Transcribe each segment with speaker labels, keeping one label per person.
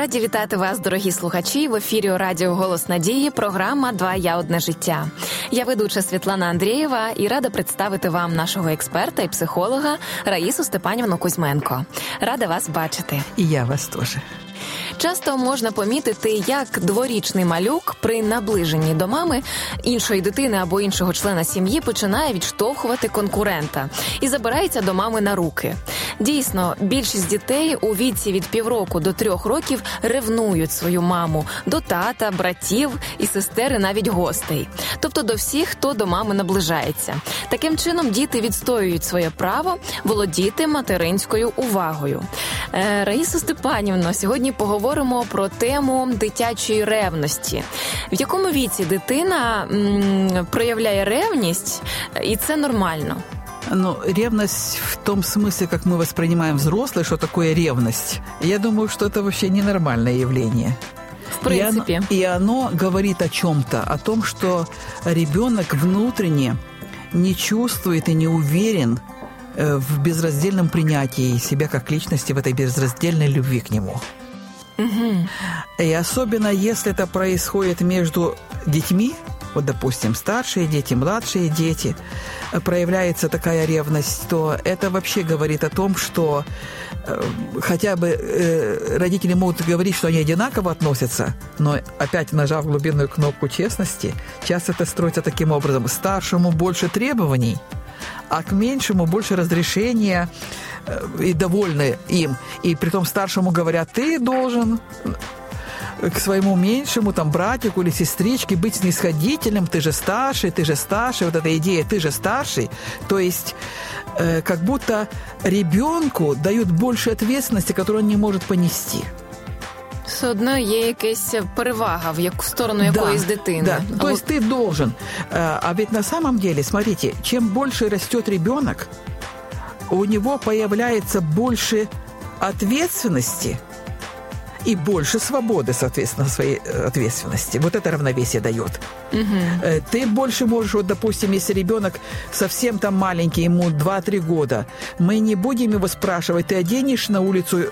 Speaker 1: Раді вітати вас, дорогі слухачі. В ефірі Радіо Голос Надії. Програма Два я одне життя. Я ведуча Світлана Андрієва і рада представити вам нашого експерта і психолога Раїсу Степанівну Кузьменко. Рада вас бачити.
Speaker 2: І я вас теж.
Speaker 1: Часто можна помітити, як дворічний малюк при наближенні до мами іншої дитини або іншого члена сім'ї починає відштовхувати конкурента і забирається до мами на руки. Дійсно, більшість дітей у віці від півроку до трьох років ревнують свою маму до тата, братів і сестер, і навіть гостей, тобто до всіх, хто до мами наближається. Таким чином діти відстоюють своє право володіти материнською увагою. Е, Раїса Степанівна, сьогодні поговоримо про тему дитячої ревності, в якому віці дитина м, проявляє ревність, і це нормально.
Speaker 2: Ну, ревность в том смысле, как мы воспринимаем взрослые, что такое ревность, я думаю, что это вообще ненормальное явление.
Speaker 1: В принципе.
Speaker 2: И оно, и оно говорит о чем-то, о том, что ребенок внутренне не чувствует и не уверен э, в безраздельном принятии себя как личности, в этой безраздельной любви к нему.
Speaker 1: Угу.
Speaker 2: И особенно если это происходит между детьми, вот, допустим, старшие дети, младшие дети, проявляется такая ревность, то это вообще говорит о том, что э, хотя бы э, родители могут говорить, что они одинаково относятся, но опять нажав глубинную кнопку честности, часто это строится таким образом. Старшему больше требований, а к меньшему больше разрешения и довольны им. И при том старшему говорят, ты должен к своему меньшему, там, братику или сестричке быть снисходительным, ты же старший, ты же старший, вот эта идея «ты же старший», то есть э, как будто ребенку дают больше ответственности, которую он не может понести.
Speaker 1: Все одно є якась перевага, в яку сторону якоїсь дитини.
Speaker 2: Да. То есть ты должен. А ведь на самом деле, смотрите, чем больше растет ребенок, у него появляется больше ответственности – и больше свободы, соответственно, своей ответственности. Вот это равновесие дает.
Speaker 1: Угу.
Speaker 2: Ты больше можешь, вот, допустим, если ребенок совсем там маленький, ему 2-3 года, мы не будем его спрашивать, ты оденешь на улицу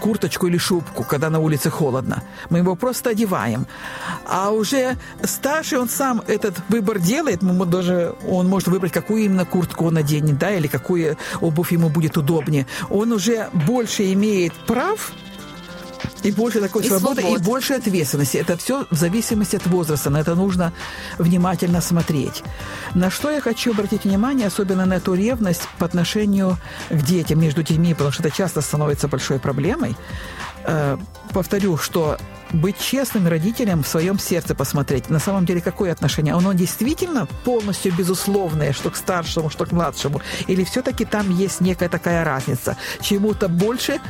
Speaker 2: курточку или шубку, когда на улице холодно. Мы его просто одеваем. А уже старший, он сам этот выбор делает, мы даже, он может выбрать, какую именно куртку он оденет, да, или какую обувь ему будет удобнее. Он уже больше имеет прав и больше такой
Speaker 1: и
Speaker 2: свободы,
Speaker 1: свобод.
Speaker 2: и больше ответственности. Это все в зависимости от возраста. На это нужно внимательно смотреть. На что я хочу обратить внимание, особенно на эту ревность по отношению к детям, между детьми, потому что это часто становится большой проблемой. Э, повторю, что быть честным родителям в своем сердце посмотреть, на самом деле какое отношение? Оно действительно полностью безусловное, что к старшему, что к младшему? Или все-таки там есть некая такая разница? Чему-то больше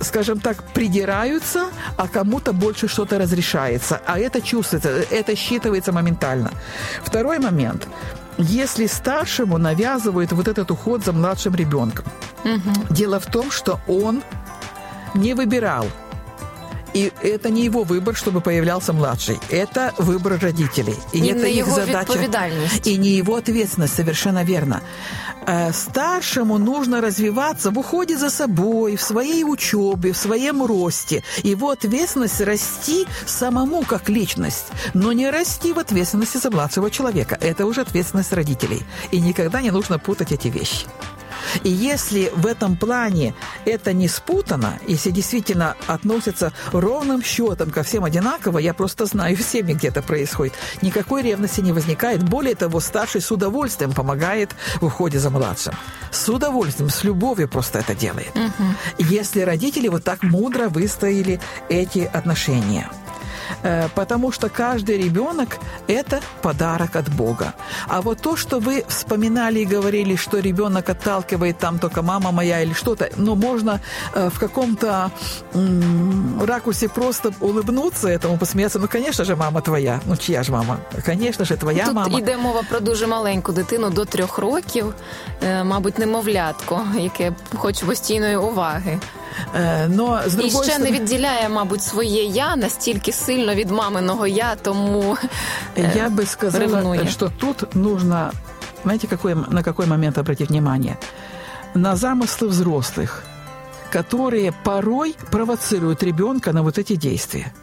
Speaker 2: скажем так, придираются, а кому-то больше что-то разрешается. А это чувствуется, это считывается моментально. Второй момент. Если старшему навязывают вот этот уход за младшим ребенком,
Speaker 1: угу.
Speaker 2: дело в том, что он не выбирал и это не его выбор, чтобы появлялся младший. Это выбор родителей. И
Speaker 1: не
Speaker 2: это их
Speaker 1: его
Speaker 2: задача. И не его ответственность, совершенно верно. Старшему нужно развиваться в уходе за собой, в своей учебе, в своем росте. Его ответственность расти самому как личность, но не расти в ответственности за младшего человека. Это уже ответственность родителей. И никогда не нужно путать эти вещи. И если в этом плане это не спутано, если действительно относятся ровным счетом ко всем одинаково, я просто знаю в семье, где это происходит, никакой ревности не возникает. Более того, старший с удовольствием помогает в уходе за младшим. С удовольствием, с любовью просто это делает.
Speaker 1: Угу.
Speaker 2: Если родители вот так мудро выстояли эти отношения потому что каждый ребенок – это подарок от Бога. А вот то, что вы вспоминали и говорили, что ребенок отталкивает там только мама моя или что-то, ну, можно в каком-то м- ракурсе просто улыбнуться этому, посмеяться. Ну, конечно же, мама твоя. Ну, чья ж мама? Конечно же, твоя
Speaker 1: Тут
Speaker 2: мама.
Speaker 1: іде мова про дуже маленьку дитину до трьох років, мабуть, немовлятко, яке хоче постійної уваги.
Speaker 2: Но, з
Speaker 1: І ще
Speaker 2: сторони...
Speaker 1: не відділяє, мабуть, своє я настільки сильно від маминого я, тому
Speaker 2: я бы сказала,
Speaker 1: ревнує.
Speaker 2: что тут нужно, знаете, какой, на какой момент обратить внимание? На замыслы взрослых. которые порой провоцируют ребенка на вот эти действия.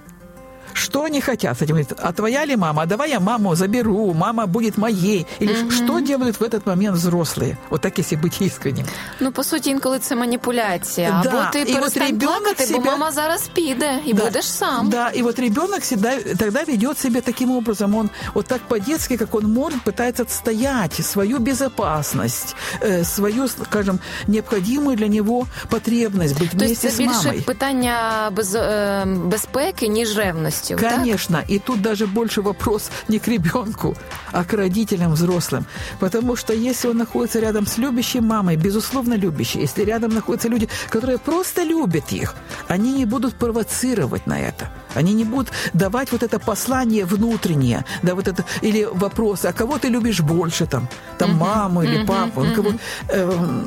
Speaker 2: Что они хотят с этим? Говорит, а твоя ли мама? А давай я маму заберу, мама будет моей. Или mm-hmm. что делают в этот момент взрослые? Вот так, если быть искренним.
Speaker 1: Ну, по суті, інколи це маніпуляція. Да. Або ти перестань плакати, себя... бо мама зараз піде, і да. будеш сам.
Speaker 2: Да, и вот ребенок всегда тогда ведет себя таким образом. Он вот так по-детски, как он может, пытается отстоять свою безопасность, э, свою, скажем, необходимую для него потребность быть вместе
Speaker 1: с мамой.
Speaker 2: То есть
Speaker 1: это більше питання без, э, безпеки, ніж ревності.
Speaker 2: полностью. Конечно. Так? И тут даже больше вопрос не к ребенку, а к родителям взрослым. Потому что если он находится рядом с любящей мамой, безусловно любящей, если рядом находятся люди, которые просто любят их, они не будут провоцировать на это. Они не будут давать вот это послание внутреннее, да, вот это, или вопрос, а кого ты любишь больше, там, там маму или папу, uh-huh. кого, э,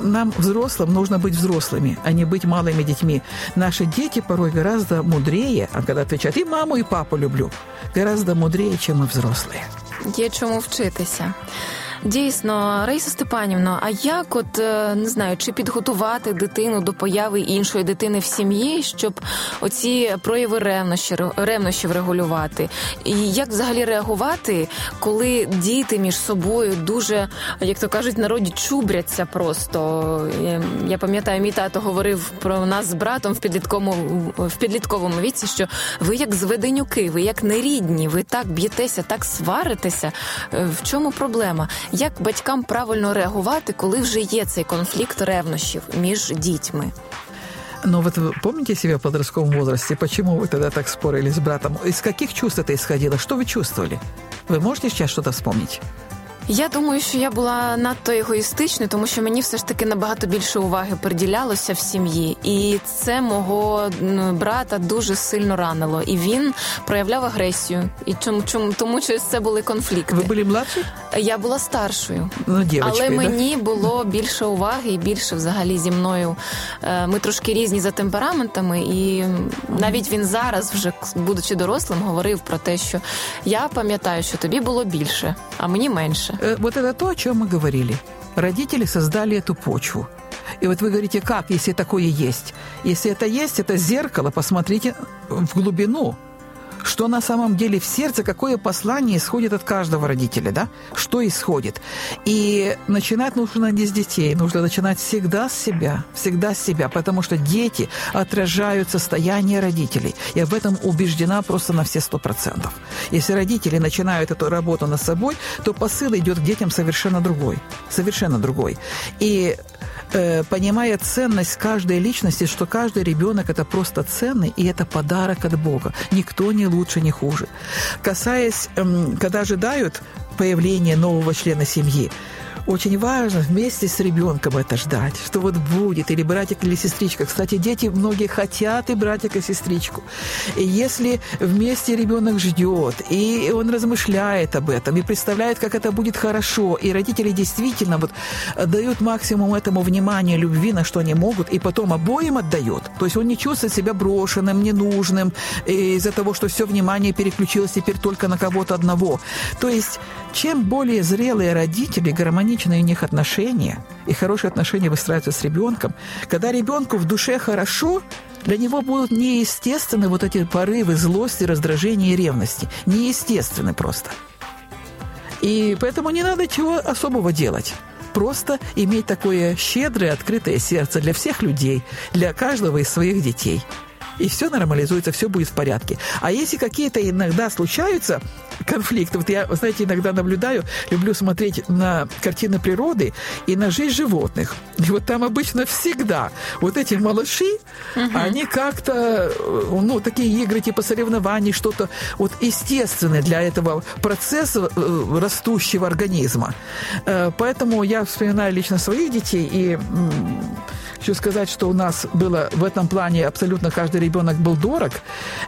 Speaker 2: нам, взрослым, нужно быть взрослыми, а не быть малыми детьми. Наши дети порой гораздо мудрее, а когда отвечают, и маму, и папу люблю, гораздо мудрее, чем мы взрослые.
Speaker 1: Є чому вчитися. Дійсно, Раїса Степанівна, а як, от е, не знаю, чи підготувати дитину до появи іншої дитини в сім'ї, щоб оці прояви ревнощі, ревнощів регулювати? І як взагалі реагувати, коли діти між собою дуже, як то кажуть, народі чубряться просто? Я пам'ятаю, мій тато говорив про нас з братом в підлітковому в підлітковому віці, що ви як зведенюки, ви як нерідні, ви так б'єтеся, так сваритеся. Е, в чому проблема? Як батькам правильно реагувати, коли вже є цей конфлікт ревнощів між дітьми?
Speaker 2: Но вот вы помните себя в подростковом возрасте? Почему вы тогда так спорили с братом? Из каких чувств это исходило? Что вы чувствовали? Вы можете сейчас что-то вспомнить?
Speaker 1: Я думаю, що я була надто егоїстичною, тому що мені все ж таки набагато більше уваги приділялося в сім'ї, і це мого брата дуже сильно ранило. І він проявляв агресію. І чому чому тому, через це були конфлікти.
Speaker 2: Ви були младші?
Speaker 1: Я була старшою,
Speaker 2: ну, дівочкою,
Speaker 1: але мені було більше уваги і більше взагалі зі мною. Е, ми трошки різні за темпераментами, і навіть він зараз, вже будучи дорослим, говорив про те, що я пам'ятаю, що тобі було більше, а мені менше.
Speaker 2: Э, вот это то, о чем мы говорили. Родители создали эту почву. И вот вы говорите, как, если такое есть? Если это есть, это зеркало, посмотрите в глубину что на самом деле в сердце, какое послание исходит от каждого родителя, да? Что исходит. И начинать нужно не с детей, нужно начинать всегда с себя, всегда с себя, потому что дети отражают состояние родителей. Я в этом убеждена просто на все сто процентов. Если родители начинают эту работу над собой, то посыл идет к детям совершенно другой. Совершенно другой. И э, понимая ценность каждой личности, что каждый ребенок это просто ценный, и это подарок от Бога. Никто не лучше, не хуже. Касаясь, э, когда ожидают появления нового члена семьи, очень важно вместе с ребенком это ждать, что вот будет, или братик, или сестричка. Кстати, дети многие хотят и братика, и сестричку. И если вместе ребенок ждет, и он размышляет об этом, и представляет, как это будет хорошо, и родители действительно вот дают максимум этому внимания, любви, на что они могут, и потом обоим отдают. То есть он не чувствует себя брошенным, ненужным, из-за того, что все внимание переключилось теперь только на кого-то одного. То есть чем более зрелые родители, гармоничные у них отношения, и хорошие отношения выстраиваются с ребенком, когда ребенку в душе хорошо, для него будут неестественны вот эти порывы злости, раздражения и ревности. Неестественны просто. И поэтому не надо чего особого делать просто иметь такое щедрое, открытое сердце для всех людей, для каждого из своих детей – и все нормализуется, все будет в порядке. А если какие-то иногда случаются конфликты, вот я, знаете, иногда наблюдаю, люблю смотреть на картины природы и на жизнь животных. И вот там обычно всегда вот эти малыши, угу. они как-то, ну, такие игры типа соревнований, что-то вот естественное для этого процесса э, растущего организма. Э, поэтому я вспоминаю лично своих детей и Хочу сказать, что у нас было в этом плане абсолютно каждый ребенок был дорог.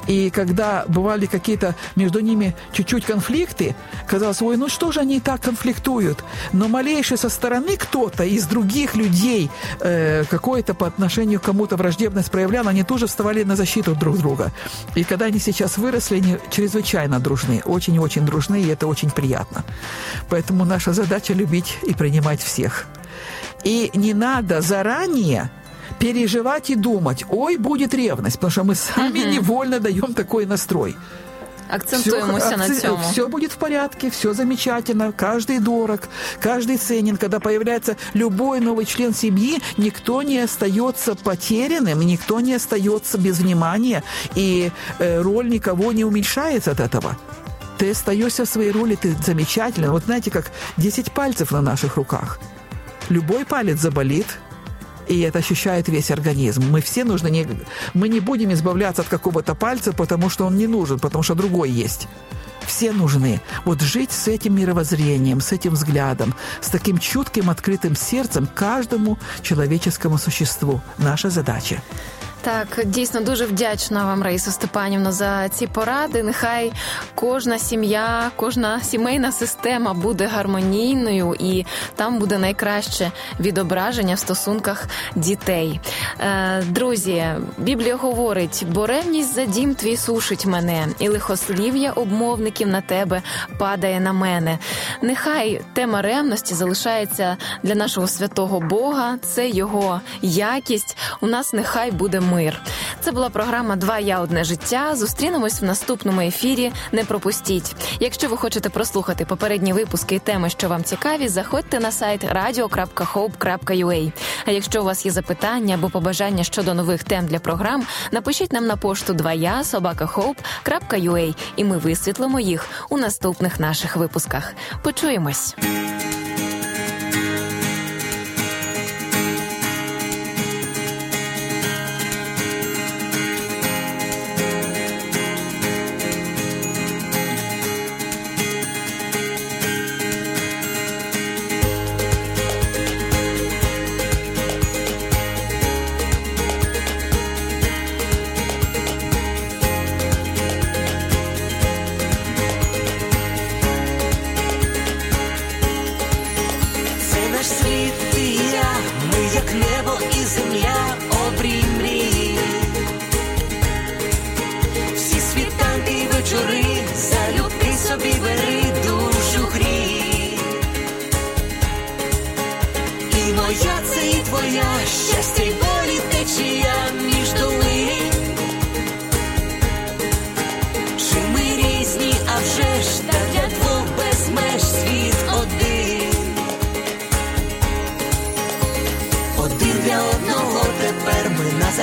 Speaker 2: И когда бывали какие-то между ними чуть-чуть конфликты, казалось, ой, ну что же они так конфликтуют? Но малейший со стороны кто-то из других людей э, какое-то по отношению к кому-то враждебность проявлял, они тоже вставали на защиту друг друга. И когда они сейчас выросли, они чрезвычайно дружны, очень-очень дружны, и это очень приятно. Поэтому наша задача любить и принимать всех. И не надо заранее переживать и думать, ой, будет ревность, потому что мы сами угу. невольно даем такой настрой.
Speaker 1: Акцентуемся все, на цьому.
Speaker 2: Все будет в порядке, все замечательно, каждый дорог, каждый ценен. Когда появляется любой новый член семьи, никто не остается потерянным, никто не остается без внимания, и э, роль никого не уменьшается от этого ты остаешься в своей роли, ты замечательно. Вот знаете, как 10 пальцев на наших руках. Любой палец заболит, и это ощущает весь организм. Мы все нужны, не, мы не будем избавляться от какого-то пальца, потому что он не нужен, потому что другой есть. Все нужны. Вот жить с этим мировоззрением, с этим взглядом, с таким чутким, открытым сердцем каждому человеческому существу. Наша задача.
Speaker 1: Так, дійсно дуже вдячна вам, Раїса Степанівна, за ці поради. Нехай кожна сім'я, кожна сімейна система буде гармонійною і там буде найкраще відображення в стосунках дітей. Е, друзі, Біблія говорить: бо ревність за дім твій сушить мене, і лихослів'я обмовників на тебе падає на мене. Нехай тема ревності залишається для нашого святого Бога, це його якість. У нас нехай буде мир. Це була програма Два я одне життя. Зустрінемось в наступному ефірі. Не пропустіть. Якщо ви хочете прослухати попередні випуски і теми, що вам цікаві, заходьте на сайт radio.hope.ua. А якщо у вас є запитання або побажання щодо нових тем для програм, напишіть нам на пошту 2я собакаhope.ua і ми висвітлимо їх у наступних наших випусках. Почуємось. світ и я, мы як небо і земля обрійні.